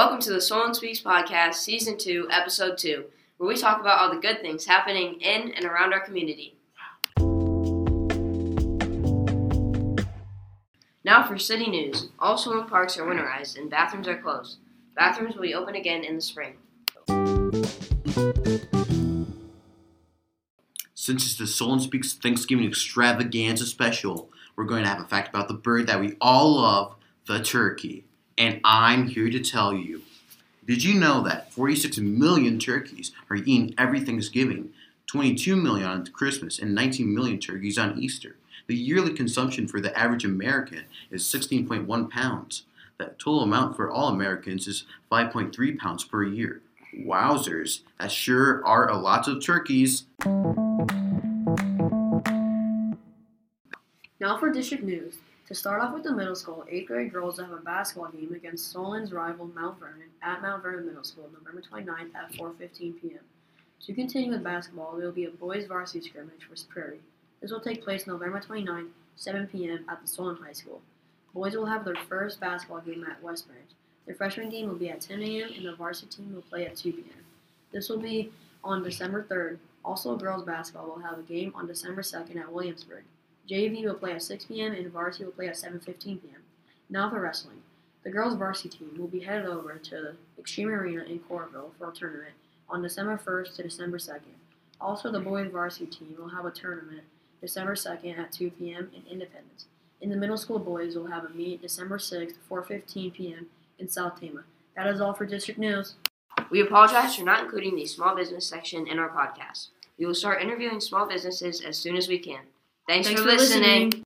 Welcome to the Solon Speaks podcast, season two, episode two, where we talk about all the good things happening in and around our community. Now for city news. All swimming parks are winterized and bathrooms are closed. Bathrooms will be open again in the spring. Since it's the Solon Speaks Thanksgiving extravaganza special, we're going to have a fact about the bird that we all love, the turkey. And I'm here to tell you. Did you know that 46 million turkeys are eaten every Thanksgiving, 22 million on Christmas, and 19 million turkeys on Easter? The yearly consumption for the average American is 16.1 pounds. The total amount for all Americans is 5.3 pounds per year. Wowzers, that sure are a lot of turkeys. Now for district news. To start off with the middle school, 8th grade girls have a basketball game against Solon's rival Mount Vernon at Mount Vernon Middle School November 29th at 4.15 p.m. To continue with basketball, there will be a boys varsity scrimmage for Prairie. This will take place November 29th, 7 p.m. at the Solon High School. Boys will have their first basketball game at West Branch. Their freshman game will be at 10 a.m. and the varsity team will play at 2 p.m. This will be on December 3rd. Also, girls basketball will have a game on December 2nd at Williamsburg. JV will play at 6 p.m. and varsity will play at 7:15 p.m. Now for wrestling. The girls varsity team will be headed over to the Xtream Arena in Coralville for a tournament on December 1st to December 2nd. Also, the boys varsity team will have a tournament December 2nd at 2 p.m. in Independence. In the middle school boys will have a meet December 6th, 4:15 p.m. in South Tama. That is all for district news. We apologize for not including the small business section in our podcast. We will start interviewing small businesses as soon as we can. Thanks, Thanks for, for listening. listening.